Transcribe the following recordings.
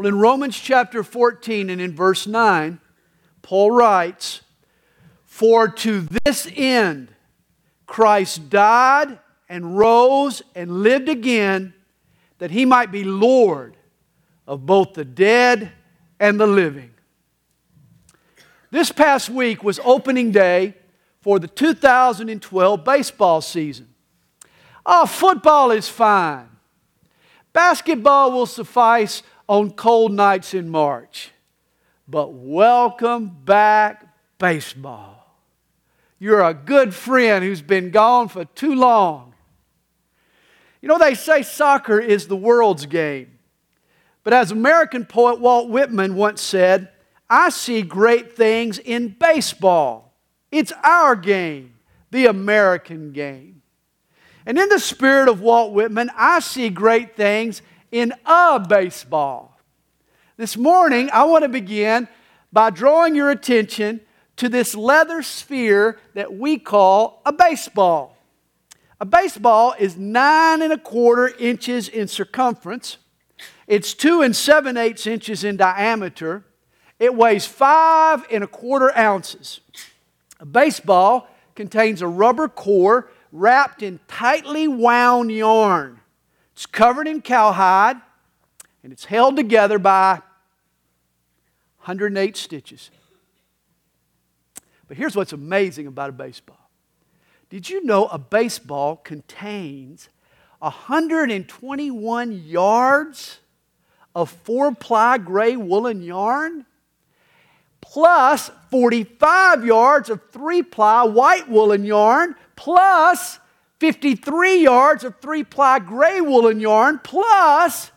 Well, in Romans chapter 14 and in verse 9, Paul writes, For to this end Christ died and rose and lived again, that he might be Lord of both the dead and the living. This past week was opening day for the 2012 baseball season. Oh, football is fine. Basketball will suffice on cold nights in March. But welcome back, baseball. You're a good friend who's been gone for too long. You know, they say soccer is the world's game. But as American poet Walt Whitman once said, I see great things in baseball. It's our game, the American game. And in the spirit of Walt Whitman, I see great things in a baseball. This morning, I want to begin by drawing your attention to this leather sphere that we call a baseball. A baseball is nine and a quarter inches in circumference. It's two and seven eighths inches in diameter. It weighs five and a quarter ounces. A baseball contains a rubber core wrapped in tightly wound yarn. It's covered in cowhide and it's held together by 108 stitches. But here's what's amazing about a baseball. Did you know a baseball contains 121 yards of four ply gray woolen yarn plus 45 yards of three ply white woolen yarn plus 53 yards of three ply gray woolen yarn plus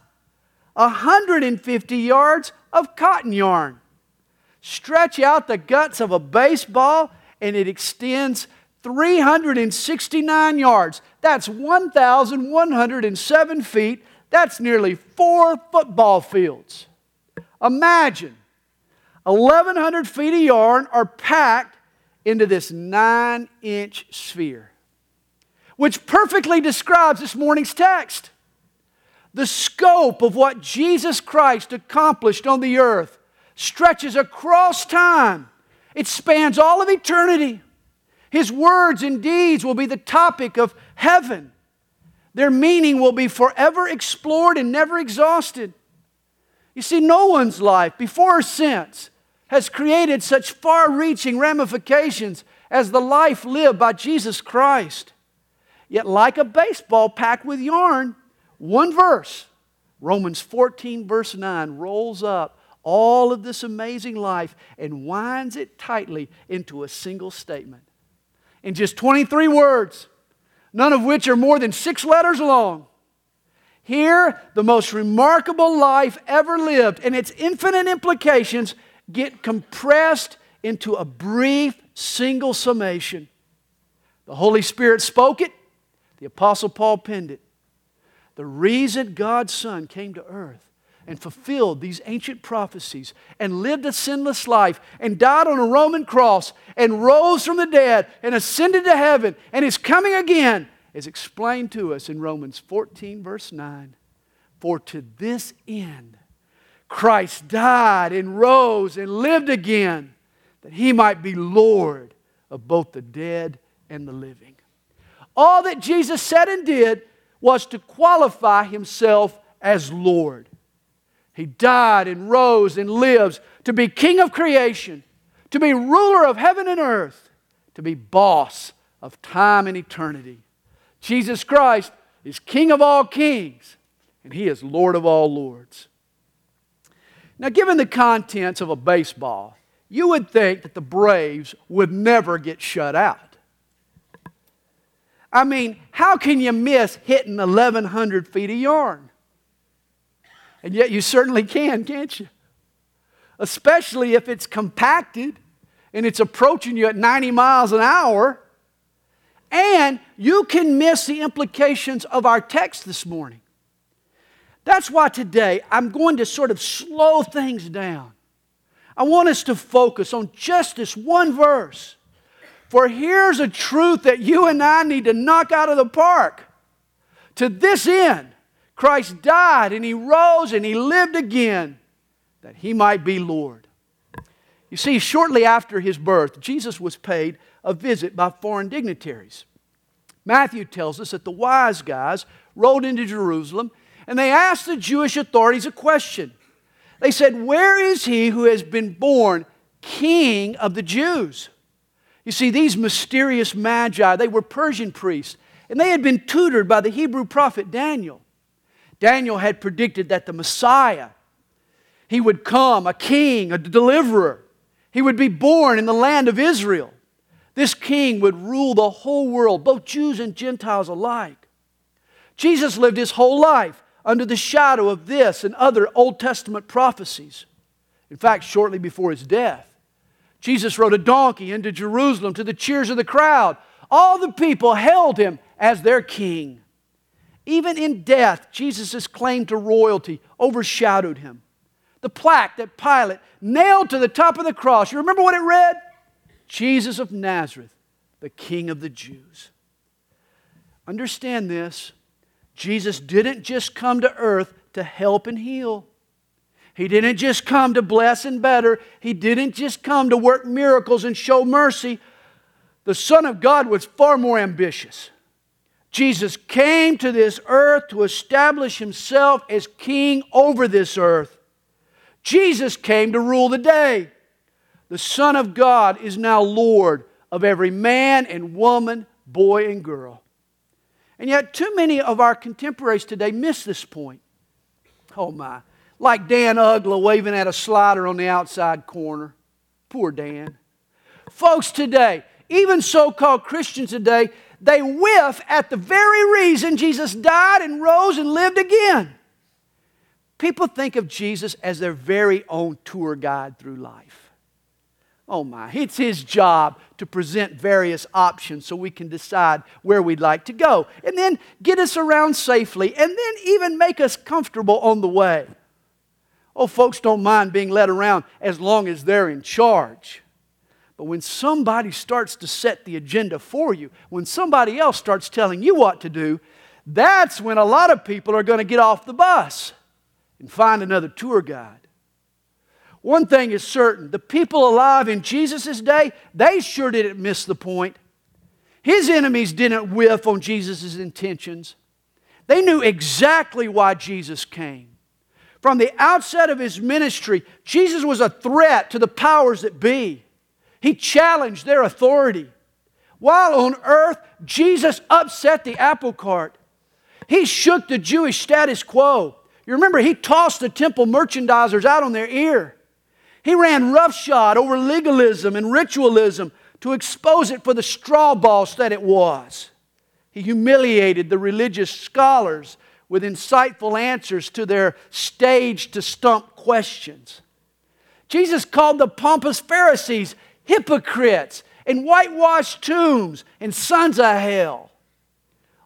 150 yards of cotton yarn. Stretch out the guts of a baseball and it extends 369 yards. That's 1,107 feet. That's nearly four football fields. Imagine 1,100 feet of yarn are packed into this nine inch sphere which perfectly describes this morning's text. The scope of what Jesus Christ accomplished on the earth stretches across time, it spans all of eternity. His words and deeds will be the topic of heaven. Their meaning will be forever explored and never exhausted. You see, no one's life, before or since, has created such far reaching ramifications as the life lived by Jesus Christ. Yet, like a baseball packed with yarn, one verse, Romans 14, verse 9, rolls up all of this amazing life and winds it tightly into a single statement. In just 23 words, none of which are more than six letters long. Here, the most remarkable life ever lived and its infinite implications get compressed into a brief single summation. The Holy Spirit spoke it, the Apostle Paul penned it. The reason God's Son came to earth and fulfilled these ancient prophecies and lived a sinless life and died on a Roman cross and rose from the dead and ascended to heaven and is coming again is explained to us in Romans 14, verse 9. For to this end Christ died and rose and lived again that he might be Lord of both the dead and the living. All that Jesus said and did was to qualify himself as Lord. He died and rose and lives to be King of creation, to be ruler of heaven and earth, to be boss of time and eternity. Jesus Christ is King of all kings, and He is Lord of all lords. Now, given the contents of a baseball, you would think that the Braves would never get shut out. I mean, how can you miss hitting 1,100 feet of yarn? And yet you certainly can, can't you? Especially if it's compacted and it's approaching you at 90 miles an hour. And you can miss the implications of our text this morning. That's why today I'm going to sort of slow things down. I want us to focus on just this one verse for here's a truth that you and I need to knock out of the park. To this end, Christ died and he rose and he lived again that he might be Lord. You see, shortly after his birth, Jesus was paid a visit by foreign dignitaries. Matthew tells us that the wise guys rode into Jerusalem and they asked the Jewish authorities a question. They said, Where is he who has been born king of the Jews? You see, these mysterious magi, they were Persian priests, and they had been tutored by the Hebrew prophet Daniel. Daniel had predicted that the Messiah, he would come, a king, a deliverer. He would be born in the land of Israel. This king would rule the whole world, both Jews and Gentiles alike. Jesus lived his whole life under the shadow of this and other Old Testament prophecies. In fact, shortly before his death, Jesus rode a donkey into Jerusalem to the cheers of the crowd. All the people held him as their king. Even in death, Jesus' claim to royalty overshadowed him. The plaque that Pilate nailed to the top of the cross, you remember what it read? Jesus of Nazareth, the King of the Jews. Understand this Jesus didn't just come to earth to help and heal. He didn't just come to bless and better. He didn't just come to work miracles and show mercy. The Son of God was far more ambitious. Jesus came to this earth to establish himself as king over this earth. Jesus came to rule the day. The Son of God is now Lord of every man and woman, boy and girl. And yet, too many of our contemporaries today miss this point. Oh my. Like Dan Uggla waving at a slider on the outside corner. Poor Dan. Folks today, even so called Christians today, they whiff at the very reason Jesus died and rose and lived again. People think of Jesus as their very own tour guide through life. Oh my, it's his job to present various options so we can decide where we'd like to go. And then get us around safely and then even make us comfortable on the way. Oh, folks don't mind being led around as long as they're in charge. But when somebody starts to set the agenda for you, when somebody else starts telling you what to do, that's when a lot of people are going to get off the bus and find another tour guide. One thing is certain the people alive in Jesus' day, they sure didn't miss the point. His enemies didn't whiff on Jesus' intentions. They knew exactly why Jesus came. From the outset of his ministry, Jesus was a threat to the powers that be. He challenged their authority. While on earth, Jesus upset the apple cart. He shook the Jewish status quo. You remember, he tossed the temple merchandisers out on their ear. He ran roughshod over legalism and ritualism to expose it for the straw boss that it was. He humiliated the religious scholars with insightful answers to their stage to stump questions. Jesus called the pompous Pharisees hypocrites and whitewashed tombs and sons of hell.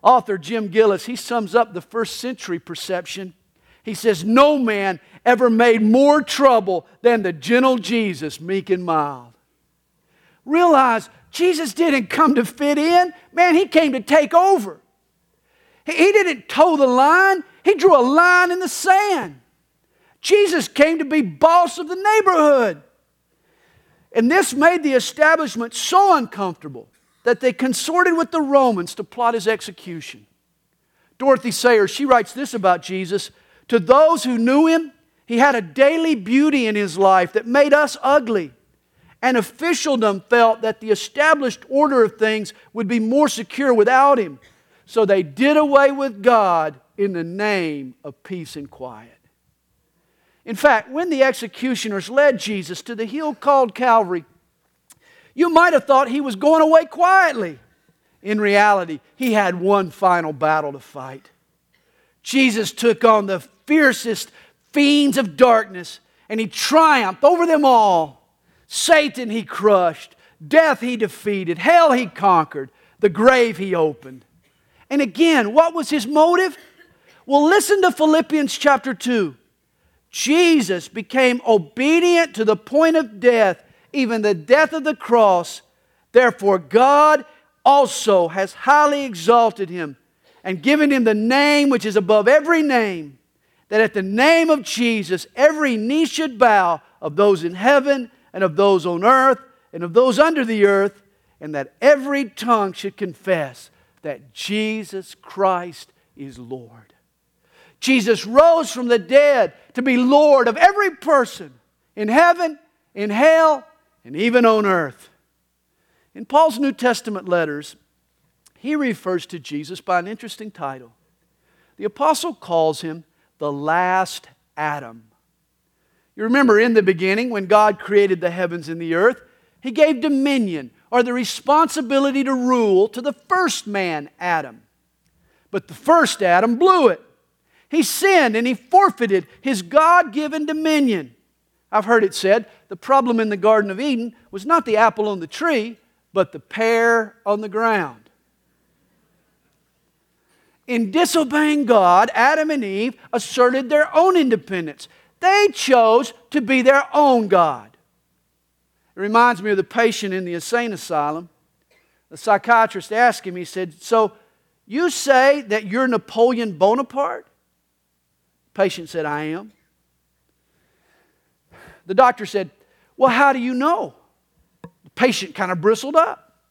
Author Jim Gillis, he sums up the first century perception. He says, No man ever made more trouble than the gentle Jesus, meek and mild. Realize Jesus didn't come to fit in, man, he came to take over. He, didn't toe the line, he drew a line in the sand. Jesus came to be boss of the neighborhood. And this made the establishment so uncomfortable that they consorted with the Romans to plot his execution. Dorothy Sayers, she writes this about Jesus To those who knew him, he had a daily beauty in his life that made us ugly. And officialdom felt that the established order of things would be more secure without him. So they did away with God in the name of peace and quiet. In fact, when the executioners led Jesus to the hill called Calvary, you might have thought he was going away quietly. In reality, he had one final battle to fight. Jesus took on the fiercest fiends of darkness, and he triumphed over them all. Satan he crushed, death he defeated, hell he conquered, the grave he opened. And again, what was his motive? Well, listen to Philippians chapter 2. Jesus became obedient to the point of death, even the death of the cross. Therefore, God also has highly exalted him and given him the name which is above every name that at the name of Jesus, every knee should bow of those in heaven and of those on earth and of those under the earth, and that every tongue should confess that Jesus Christ is Lord. Jesus rose from the dead to be Lord of every person in heaven, in hell, and even on earth. In Paul's New Testament letters, he refers to Jesus by an interesting title. The apostle calls him the last Adam. You remember in the beginning, when God created the heavens and the earth, he gave dominion or the responsibility to rule to the first man, Adam. But the first Adam blew it. He sinned and he forfeited his God given dominion. I've heard it said the problem in the Garden of Eden was not the apple on the tree, but the pear on the ground. In disobeying God, Adam and Eve asserted their own independence. They chose to be their own God. It reminds me of the patient in the insane asylum. The psychiatrist asked him, he said, So you say that you're Napoleon Bonaparte? The patient said, I am. The doctor said, Well, how do you know? The patient kind of bristled up.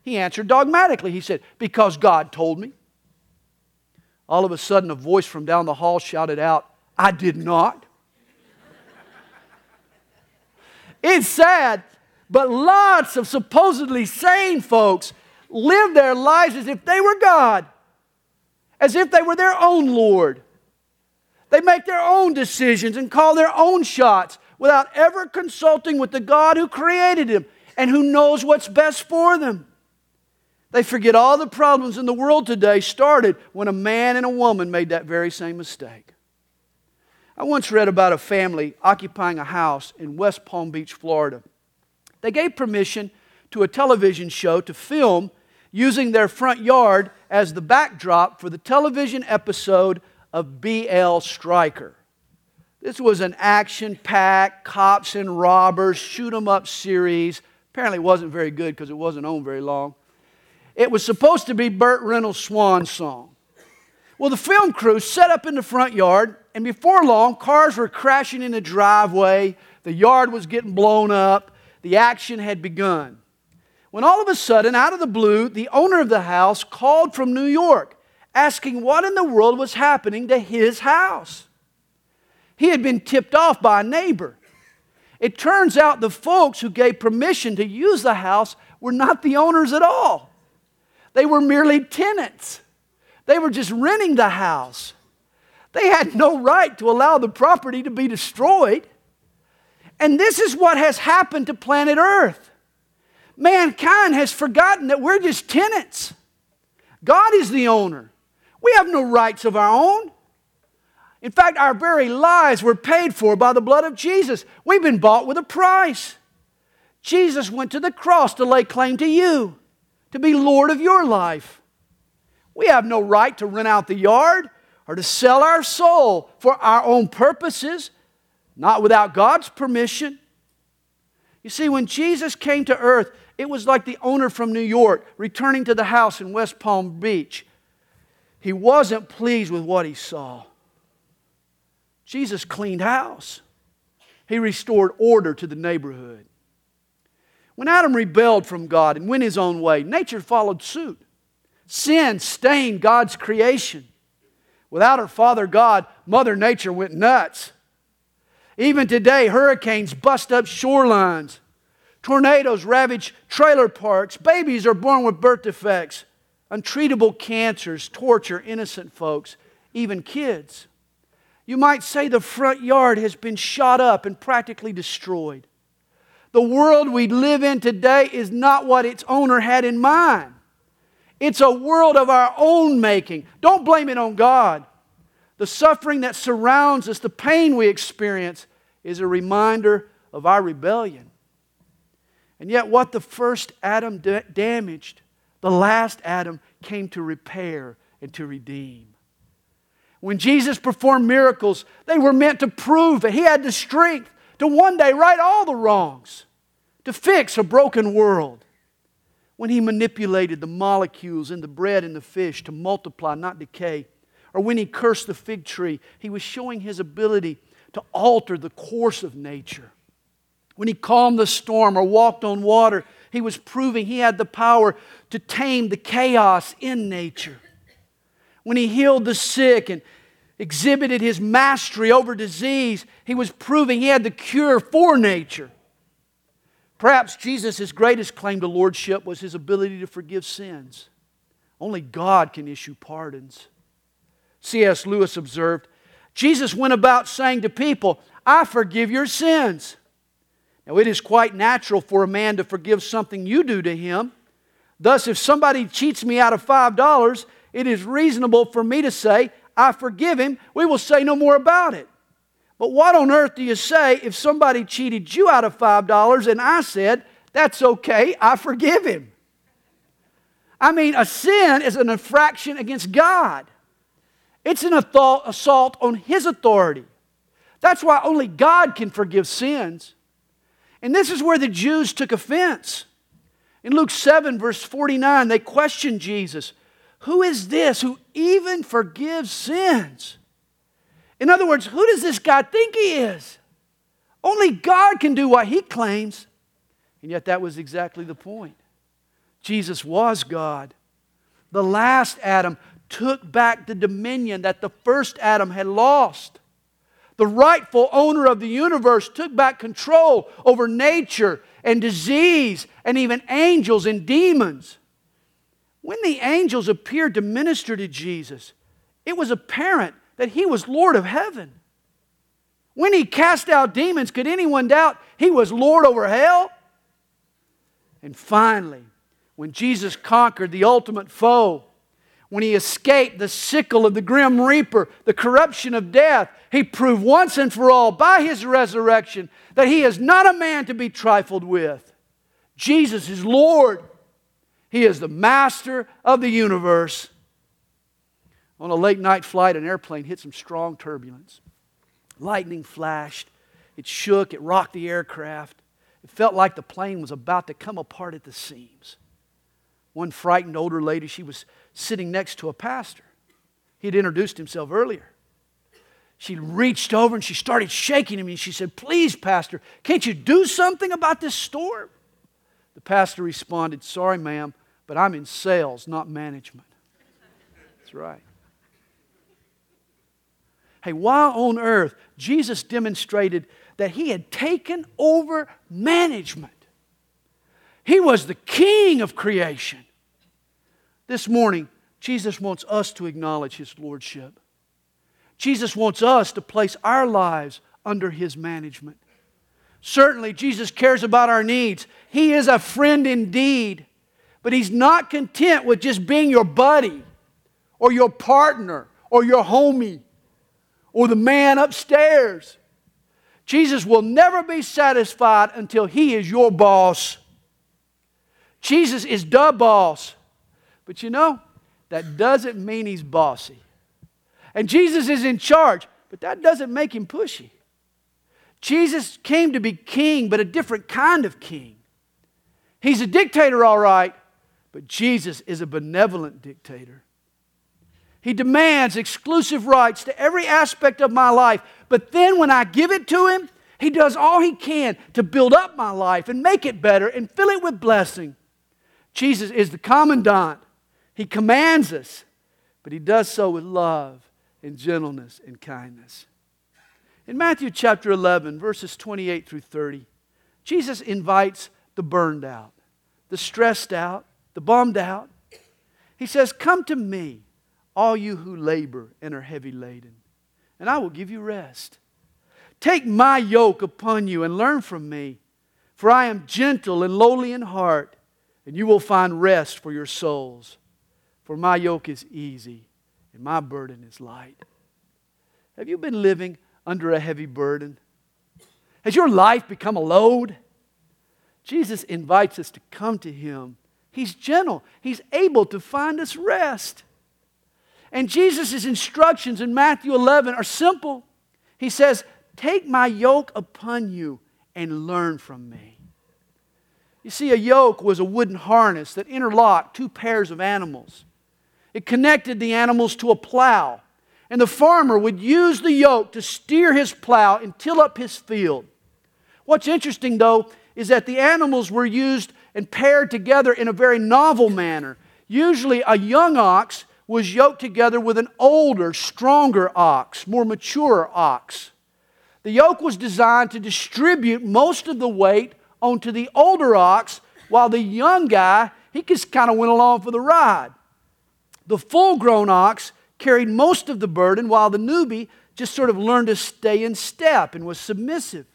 He answered dogmatically. He said, Because God told me. All of a sudden, a voice from down the hall shouted out, I did not. It's sad, but lots of supposedly sane folks live their lives as if they were God, as if they were their own Lord. They make their own decisions and call their own shots without ever consulting with the God who created them and who knows what's best for them. They forget all the problems in the world today started when a man and a woman made that very same mistake. I once read about a family occupying a house in West Palm Beach, Florida. They gave permission to a television show to film using their front yard as the backdrop for the television episode of B.L. Stryker. This was an action packed, cops and robbers, shoot 'em up series. Apparently, it wasn't very good because it wasn't on very long. It was supposed to be Burt Reynolds' swan song. Well, the film crew set up in the front yard, and before long, cars were crashing in the driveway. The yard was getting blown up. The action had begun. When all of a sudden, out of the blue, the owner of the house called from New York asking what in the world was happening to his house. He had been tipped off by a neighbor. It turns out the folks who gave permission to use the house were not the owners at all. They were merely tenants. They were just renting the house. They had no right to allow the property to be destroyed. And this is what has happened to planet Earth. Mankind has forgotten that we're just tenants. God is the owner. We have no rights of our own. In fact, our very lives were paid for by the blood of Jesus. We've been bought with a price. Jesus went to the cross to lay claim to you to be Lord of your life. We have no right to rent out the yard or to sell our soul for our own purposes, not without God's permission. You see, when Jesus came to earth, it was like the owner from New York returning to the house in West Palm Beach. He wasn't pleased with what he saw. Jesus cleaned house. He restored order to the neighborhood. When Adam rebelled from God and went his own way, nature followed suit. Sin stained God's creation. Without her father God, Mother Nature went nuts. Even today, hurricanes bust up shorelines. Tornadoes ravage trailer parks. Babies are born with birth defects. Untreatable cancers torture innocent folks, even kids. You might say the front yard has been shot up and practically destroyed. The world we live in today is not what its owner had in mind. It's a world of our own making. Don't blame it on God. The suffering that surrounds us, the pain we experience, is a reminder of our rebellion. And yet, what the first Adam da- damaged, the last Adam came to repair and to redeem. When Jesus performed miracles, they were meant to prove that he had the strength to one day right all the wrongs, to fix a broken world. When he manipulated the molecules in the bread and the fish to multiply, not decay, or when he cursed the fig tree, he was showing his ability to alter the course of nature. When he calmed the storm or walked on water, he was proving he had the power to tame the chaos in nature. When he healed the sick and exhibited his mastery over disease, he was proving he had the cure for nature. Perhaps Jesus' greatest claim to lordship was his ability to forgive sins. Only God can issue pardons. C.S. Lewis observed Jesus went about saying to people, I forgive your sins. Now, it is quite natural for a man to forgive something you do to him. Thus, if somebody cheats me out of $5, it is reasonable for me to say, I forgive him. We will say no more about it. But what on earth do you say if somebody cheated you out of $5 and I said, That's okay, I forgive him? I mean, a sin is an infraction against God, it's an assault on His authority. That's why only God can forgive sins. And this is where the Jews took offense. In Luke 7, verse 49, they questioned Jesus Who is this who even forgives sins? In other words, who does this guy think he is? Only God can do what he claims. And yet, that was exactly the point. Jesus was God. The last Adam took back the dominion that the first Adam had lost. The rightful owner of the universe took back control over nature and disease and even angels and demons. When the angels appeared to minister to Jesus, it was apparent that he was Lord of heaven. When he cast out demons, could anyone doubt he was Lord over hell? And finally, when Jesus conquered the ultimate foe, when he escaped the sickle of the grim reaper, the corruption of death, he proved once and for all by his resurrection that he is not a man to be trifled with. Jesus is Lord. He is the master of the universe. On a late night flight, an airplane hit some strong turbulence. Lightning flashed. It shook. It rocked the aircraft. It felt like the plane was about to come apart at the seams. One frightened older lady, she was sitting next to a pastor. He had introduced himself earlier. She reached over and she started shaking him and she said, Please, Pastor, can't you do something about this storm? The pastor responded, Sorry, ma'am, but I'm in sales, not management. That's right. Hey, while on earth, Jesus demonstrated that he had taken over management. He was the king of creation. This morning, Jesus wants us to acknowledge his lordship. Jesus wants us to place our lives under his management. Certainly, Jesus cares about our needs. He is a friend indeed, but he's not content with just being your buddy or your partner or your homie or the man upstairs. Jesus will never be satisfied until he is your boss. Jesus is the boss. But you know, that doesn't mean he's bossy. And Jesus is in charge, but that doesn't make him pushy. Jesus came to be king, but a different kind of king. He's a dictator, all right, but Jesus is a benevolent dictator. He demands exclusive rights to every aspect of my life, but then when I give it to him, he does all he can to build up my life and make it better and fill it with blessing. Jesus is the commandant. He commands us, but he does so with love and gentleness and kindness. In Matthew chapter 11, verses 28 through 30, Jesus invites the burned out, the stressed out, the bummed out. He says, Come to me, all you who labor and are heavy laden, and I will give you rest. Take my yoke upon you and learn from me, for I am gentle and lowly in heart and you will find rest for your souls. For my yoke is easy and my burden is light. Have you been living under a heavy burden? Has your life become a load? Jesus invites us to come to Him. He's gentle, He's able to find us rest. And Jesus' instructions in Matthew 11 are simple. He says, Take my yoke upon you and learn from me. You see, a yoke was a wooden harness that interlocked two pairs of animals. It connected the animals to a plow And the farmer would use the yoke to steer his plow and till up his field. What's interesting, though, is that the animals were used and paired together in a very novel manner. Usually, a young ox was yoked together with an older, stronger ox, more mature ox. The yoke was designed to distribute most of the weight onto the older ox, while the young guy, he just kind of went along for the ride. The full grown ox carried most of the burden, while the newbie just sort of learned to stay in step and was submissive.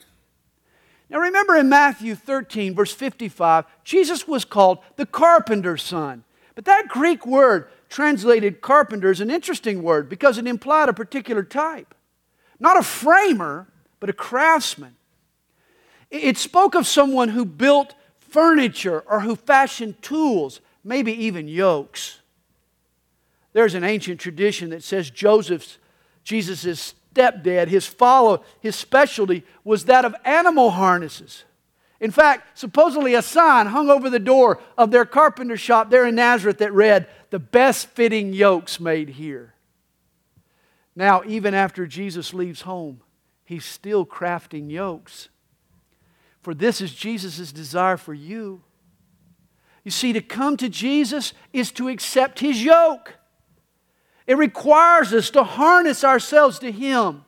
Now remember in Matthew 13, verse 55, Jesus was called the carpenter's son. But that Greek word translated carpenter is an interesting word because it implied a particular type. Not a framer, but a craftsman. It spoke of someone who built furniture or who fashioned tools, maybe even yokes. There's an ancient tradition that says Joseph's, Jesus' stepdad, his follow, his specialty was that of animal harnesses. In fact, supposedly a sign hung over the door of their carpenter shop there in Nazareth that read, The best fitting yokes made here. Now, even after Jesus leaves home, he's still crafting yokes. For this is Jesus' desire for you. You see, to come to Jesus is to accept his yoke. It requires us to harness ourselves to Him.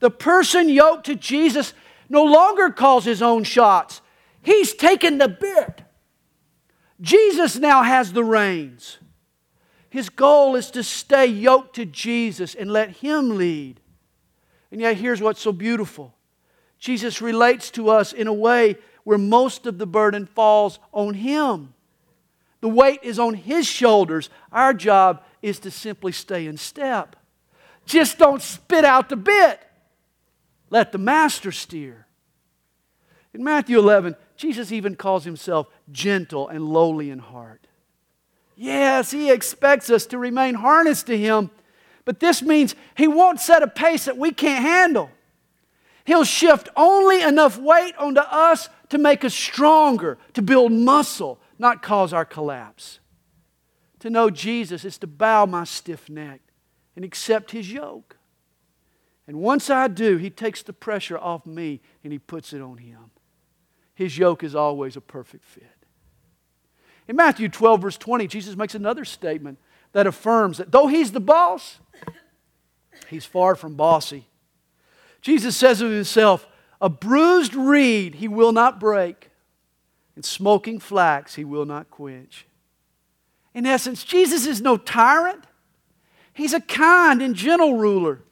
The person yoked to Jesus no longer calls his own shots, he's taken the bit. Jesus now has the reins. His goal is to stay yoked to Jesus and let Him lead. And yet, here's what's so beautiful Jesus relates to us in a way where most of the burden falls on Him. The weight is on His shoulders. Our job is to simply stay in step. Just don't spit out the bit. Let the master steer. In Matthew 11, Jesus even calls himself gentle and lowly in heart. Yes, he expects us to remain harnessed to him, but this means he won't set a pace that we can't handle. He'll shift only enough weight onto us to make us stronger, to build muscle, not cause our collapse. To know Jesus is to bow my stiff neck and accept his yoke. And once I do, he takes the pressure off me and he puts it on him. His yoke is always a perfect fit. In Matthew 12, verse 20, Jesus makes another statement that affirms that though he's the boss, he's far from bossy. Jesus says of himself, A bruised reed he will not break, and smoking flax he will not quench. In essence, Jesus is no tyrant, he's a kind and gentle ruler.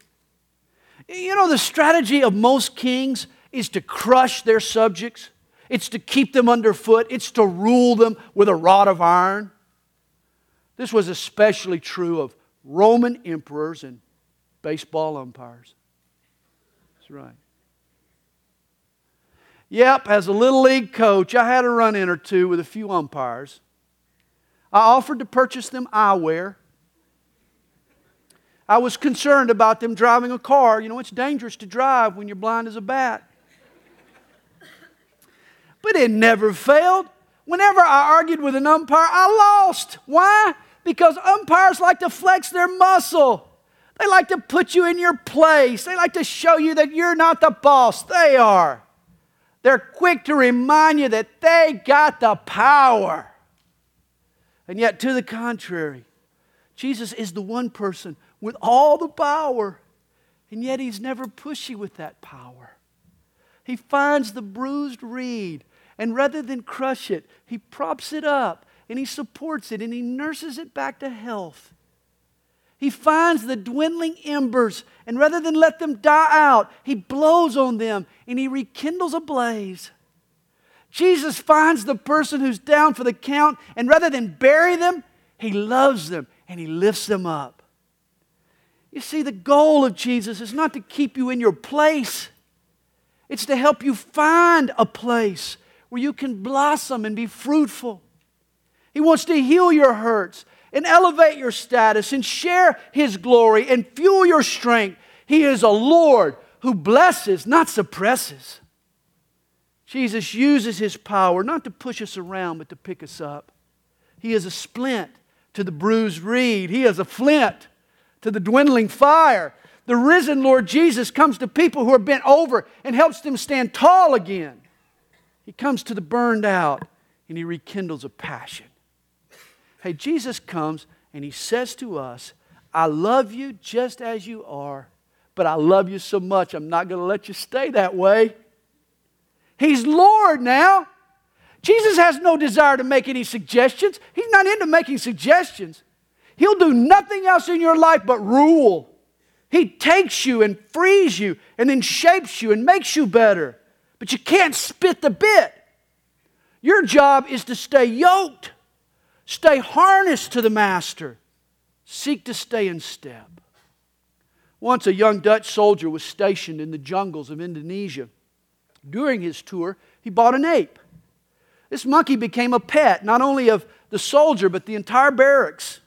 You know, the strategy of most kings is to crush their subjects, it's to keep them underfoot, it's to rule them with a rod of iron. This was especially true of Roman emperors and baseball umpires. That's right. Yep, as a little league coach, I had a run in or two with a few umpires. I offered to purchase them eyewear. I was concerned about them driving a car. You know, it's dangerous to drive when you're blind as a bat. But it never failed. Whenever I argued with an umpire, I lost. Why? Because umpires like to flex their muscle. They like to put you in your place. They like to show you that you're not the boss. They are. They're quick to remind you that they got the power. And yet, to the contrary, Jesus is the one person with all the power, and yet he's never pushy with that power. He finds the bruised reed, and rather than crush it, he props it up and he supports it and he nurses it back to health. He finds the dwindling embers, and rather than let them die out, he blows on them and he rekindles a blaze. Jesus finds the person who's down for the count, and rather than bury them, he loves them and he lifts them up. You see, the goal of Jesus is not to keep you in your place, it's to help you find a place where you can blossom and be fruitful. He wants to heal your hurts and elevate your status and share His glory and fuel your strength. He is a Lord who blesses, not suppresses. Jesus uses his power not to push us around, but to pick us up. He is a splint to the bruised reed, he is a flint to the dwindling fire. The risen Lord Jesus comes to people who are bent over and helps them stand tall again. He comes to the burned out and he rekindles a passion. Hey, Jesus comes and he says to us, I love you just as you are, but I love you so much, I'm not going to let you stay that way. He's Lord now. Jesus has no desire to make any suggestions. He's not into making suggestions. He'll do nothing else in your life but rule. He takes you and frees you and then shapes you and makes you better. But you can't spit the bit. Your job is to stay yoked, stay harnessed to the master, seek to stay in step. Once a young Dutch soldier was stationed in the jungles of Indonesia. During his tour, he bought an ape. This monkey became a pet, not only of the soldier, but the entire barracks.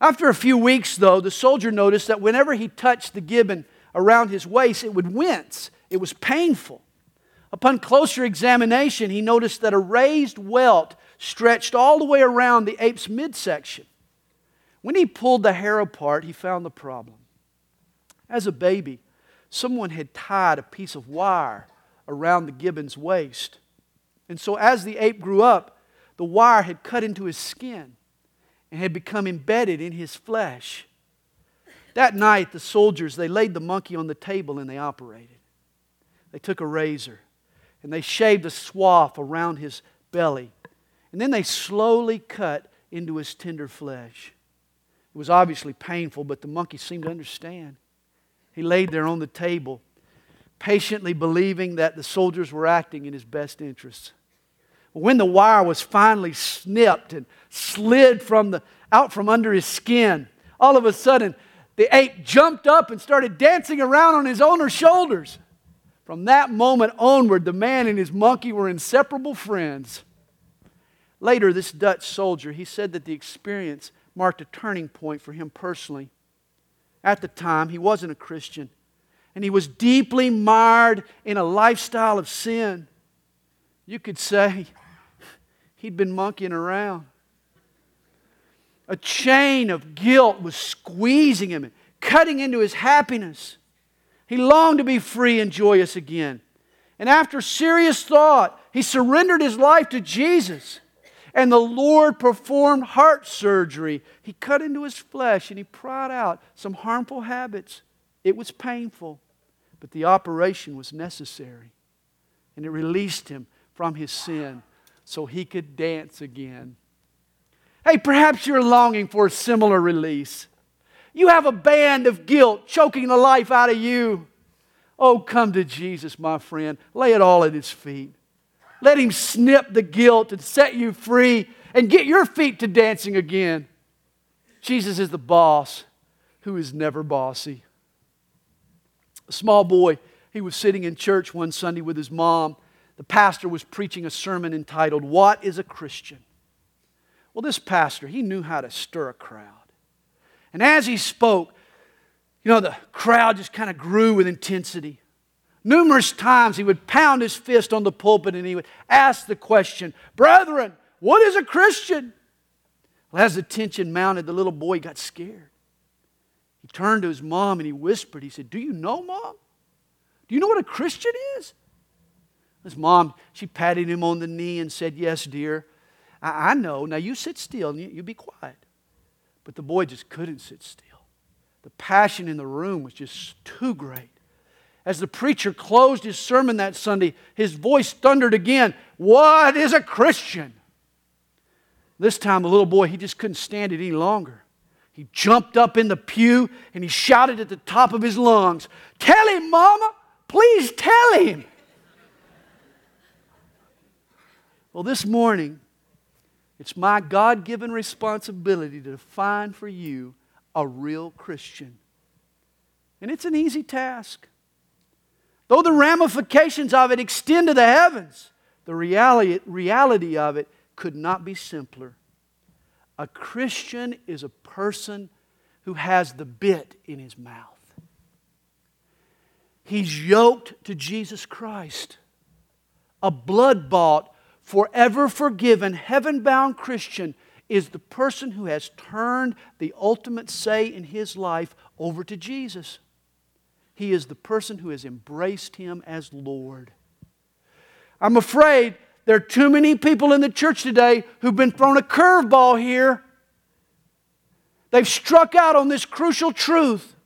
After a few weeks, though, the soldier noticed that whenever he touched the gibbon around his waist, it would wince. It was painful. Upon closer examination, he noticed that a raised welt stretched all the way around the ape's midsection. When he pulled the hair apart, he found the problem. As a baby, someone had tied a piece of wire around the gibbon's waist. And so, as the ape grew up, the wire had cut into his skin and had become embedded in his flesh. That night, the soldiers, they laid the monkey on the table and they operated. They took a razor and they shaved a swath around his belly. And then they slowly cut into his tender flesh. It was obviously painful, but the monkey seemed to understand. He laid there on the table, patiently believing that the soldiers were acting in his best interests. When the wire was finally snipped and slid from the, out from under his skin, all of a sudden the ape jumped up and started dancing around on his owner's shoulders. From that moment onward, the man and his monkey were inseparable friends. Later, this Dutch soldier, he said that the experience marked a turning point for him personally. At the time, he wasn't a Christian, and he was deeply mired in a lifestyle of sin. You could say he'd been monkeying around. A chain of guilt was squeezing him, and cutting into his happiness. He longed to be free and joyous again. And after serious thought, he surrendered his life to Jesus. And the Lord performed heart surgery. He cut into his flesh and he pried out some harmful habits. It was painful, but the operation was necessary. And it released him from his sin so he could dance again. Hey, perhaps you're longing for a similar release. You have a band of guilt choking the life out of you. Oh, come to Jesus, my friend. Lay it all at his feet. Let him snip the guilt and set you free and get your feet to dancing again. Jesus is the boss who is never bossy. A small boy, he was sitting in church one Sunday with his mom. The pastor was preaching a sermon entitled, What is a Christian? Well, this pastor, he knew how to stir a crowd. And as he spoke, you know, the crowd just kind of grew with intensity. Numerous times he would pound his fist on the pulpit and he would ask the question, Brethren, what is a Christian? Well, as the tension mounted, the little boy got scared. He turned to his mom and he whispered, He said, Do you know, mom? Do you know what a Christian is? His mom, she patted him on the knee and said, Yes, dear. I, I know. Now you sit still and you, you be quiet. But the boy just couldn't sit still. The passion in the room was just too great. As the preacher closed his sermon that Sunday, his voice thundered again What is a Christian? This time, the little boy, he just couldn't stand it any longer. He jumped up in the pew and he shouted at the top of his lungs, Tell him, Mama! Please tell him! Well, this morning, it's my God given responsibility to define for you a real Christian. And it's an easy task. Though the ramifications of it extend to the heavens, the reality, reality of it could not be simpler. A Christian is a person who has the bit in his mouth. He's yoked to Jesus Christ, a blood bought forever forgiven, heaven bound Christian is the person who has turned the ultimate say in his life over to Jesus. He is the person who has embraced him as Lord. I'm afraid there are too many people in the church today who've been thrown a curveball here. They've struck out on this crucial truth.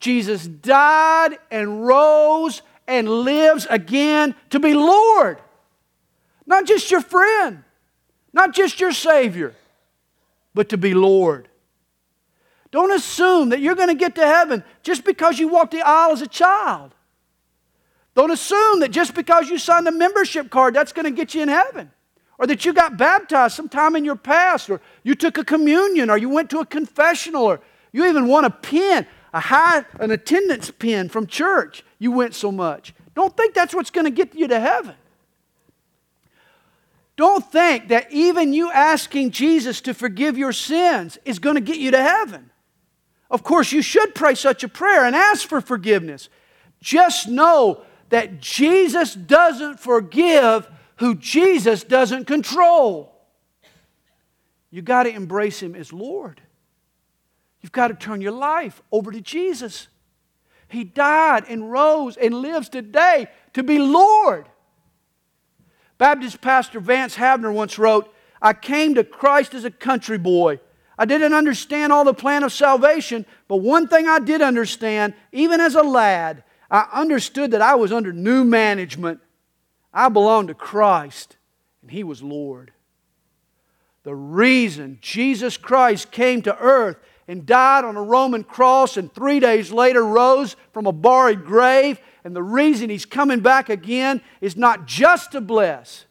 Jesus died and rose and lives again to be Lord. Not just your friend, not just your Savior, but to be Lord. Don't assume that you're going to get to heaven just because you walked the aisle as a child. Don't assume that just because you signed a membership card, that's going to get you in heaven. Or that you got baptized sometime in your past, or you took a communion, or you went to a confessional, or you even won a pin, a high, an attendance pin from church. You went so much. Don't think that's what's going to get you to heaven. Don't think that even you asking Jesus to forgive your sins is going to get you to heaven. Of course, you should pray such a prayer and ask for forgiveness. Just know that Jesus doesn't forgive who Jesus doesn't control. You got to embrace Him as Lord. You've got to turn your life over to Jesus. He died and rose and lives today to be Lord. Baptist pastor Vance Havner once wrote, I came to Christ as a country boy. I didn't understand all the plan of salvation, but one thing I did understand, even as a lad, I understood that I was under new management. I belonged to Christ, and He was Lord. The reason Jesus Christ came to earth and died on a Roman cross and three days later rose from a buried grave and the reason he's coming back again is not just to bless,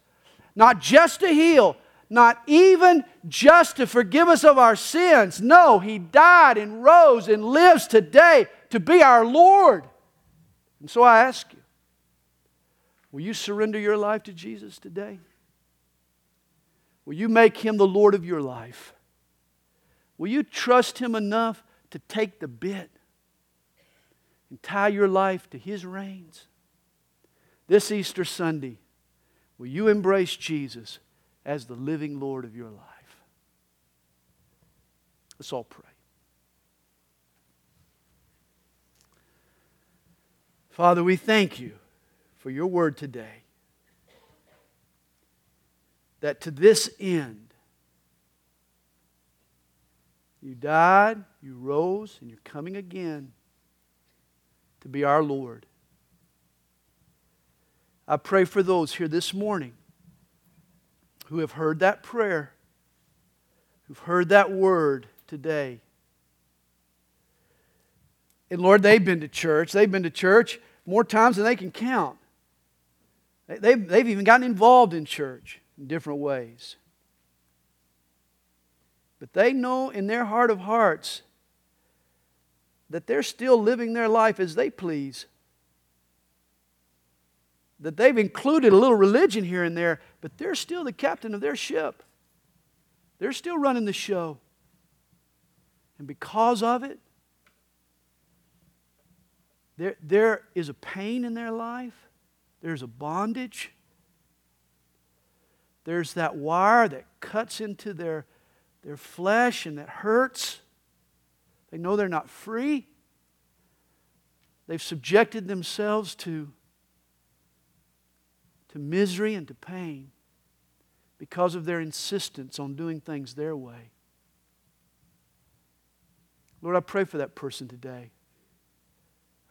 not just to heal, not even just to forgive us of our sins. No, he died and rose and lives today to be our Lord. And so I ask you, will you surrender your life to Jesus today? Will you make him the Lord of your life? Will you trust him enough to take the bit? And tie your life to His reins. This Easter Sunday, will you embrace Jesus as the living Lord of your life? Let's all pray. Father, we thank you for your word today. That to this end, you died, you rose, and you're coming again to be our Lord. I pray for those here this morning who have heard that prayer, who've heard that word today. And Lord, they've been to church. They've been to church more times than they can count. They've, they've even gotten involved in church in different ways. But they know in their heart of hearts that they're still living their life as they please. That they've included a little religion here and there, but they're still the captain of their ship. They're still running the show. And because of it, there, there is a pain in their life, there's a bondage, there's that wire that cuts into their, their flesh and that hurts. They know they're not free. They've subjected themselves to, to misery and to pain because of their insistence on doing things their way. Lord, I pray for that person today.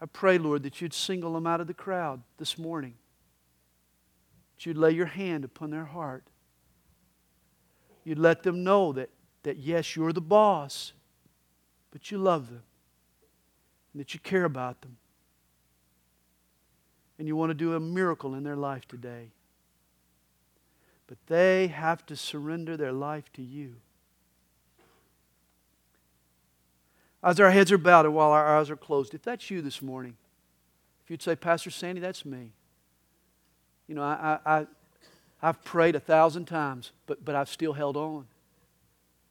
I pray, Lord, that you'd single them out of the crowd this morning. That you'd lay your hand upon their heart. You'd let them know that, that yes, you're the boss, but you love them and that you care about them. And you want to do a miracle in their life today. But they have to surrender their life to you. As our heads are bowed and while our eyes are closed, if that's you this morning, if you'd say, Pastor Sandy, that's me. You know, I, I, I've prayed a thousand times, but, but I've still held on.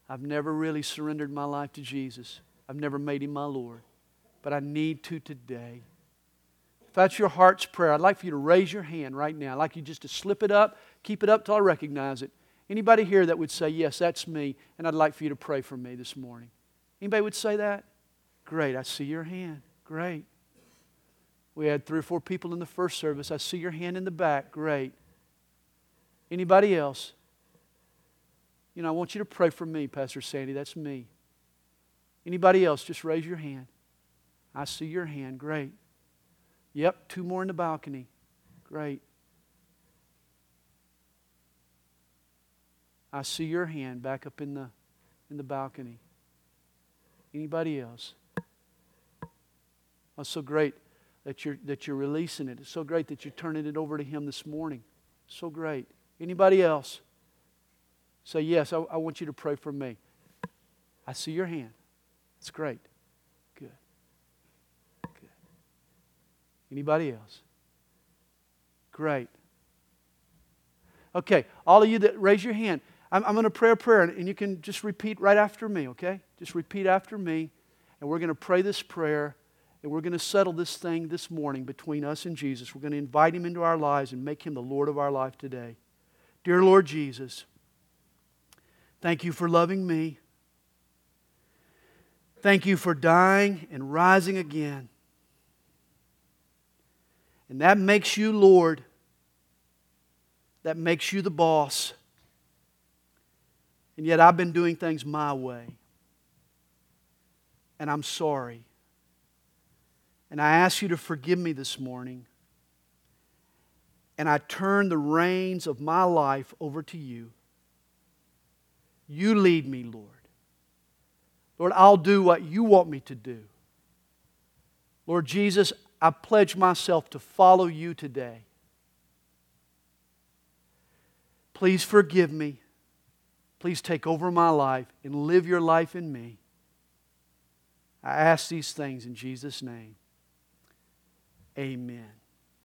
I've never really surrendered my life to Jesus. I've never made him my Lord, but I need to today. If that's your heart's prayer, I'd like for you to raise your hand right now. I'd like you just to slip it up, keep it up till I recognize it. Anybody here that would say, Yes, that's me, and I'd like for you to pray for me this morning? Anybody would say that? Great. I see your hand. Great. We had three or four people in the first service. I see your hand in the back. Great. Anybody else? You know, I want you to pray for me, Pastor Sandy. That's me. Anybody else? Just raise your hand. I see your hand. Great. Yep, two more in the balcony. Great. I see your hand back up in the in the balcony. Anybody else? Oh, so great that you're that you're releasing it. It's so great that you're turning it over to him this morning. So great. Anybody else? Say yes, I, I want you to pray for me. I see your hand. It's great. Good. Good. Anybody else? Great. Okay, all of you that raise your hand, I'm, I'm going to pray a prayer, and you can just repeat right after me, okay? Just repeat after me, and we're going to pray this prayer, and we're going to settle this thing this morning between us and Jesus. We're going to invite him into our lives and make him the Lord of our life today. Dear Lord Jesus, thank you for loving me. Thank you for dying and rising again. And that makes you Lord. That makes you the boss. And yet I've been doing things my way. And I'm sorry. And I ask you to forgive me this morning. And I turn the reins of my life over to you. You lead me, Lord. Lord, I'll do what you want me to do. Lord Jesus, I pledge myself to follow you today. Please forgive me. Please take over my life and live your life in me. I ask these things in Jesus' name. Amen.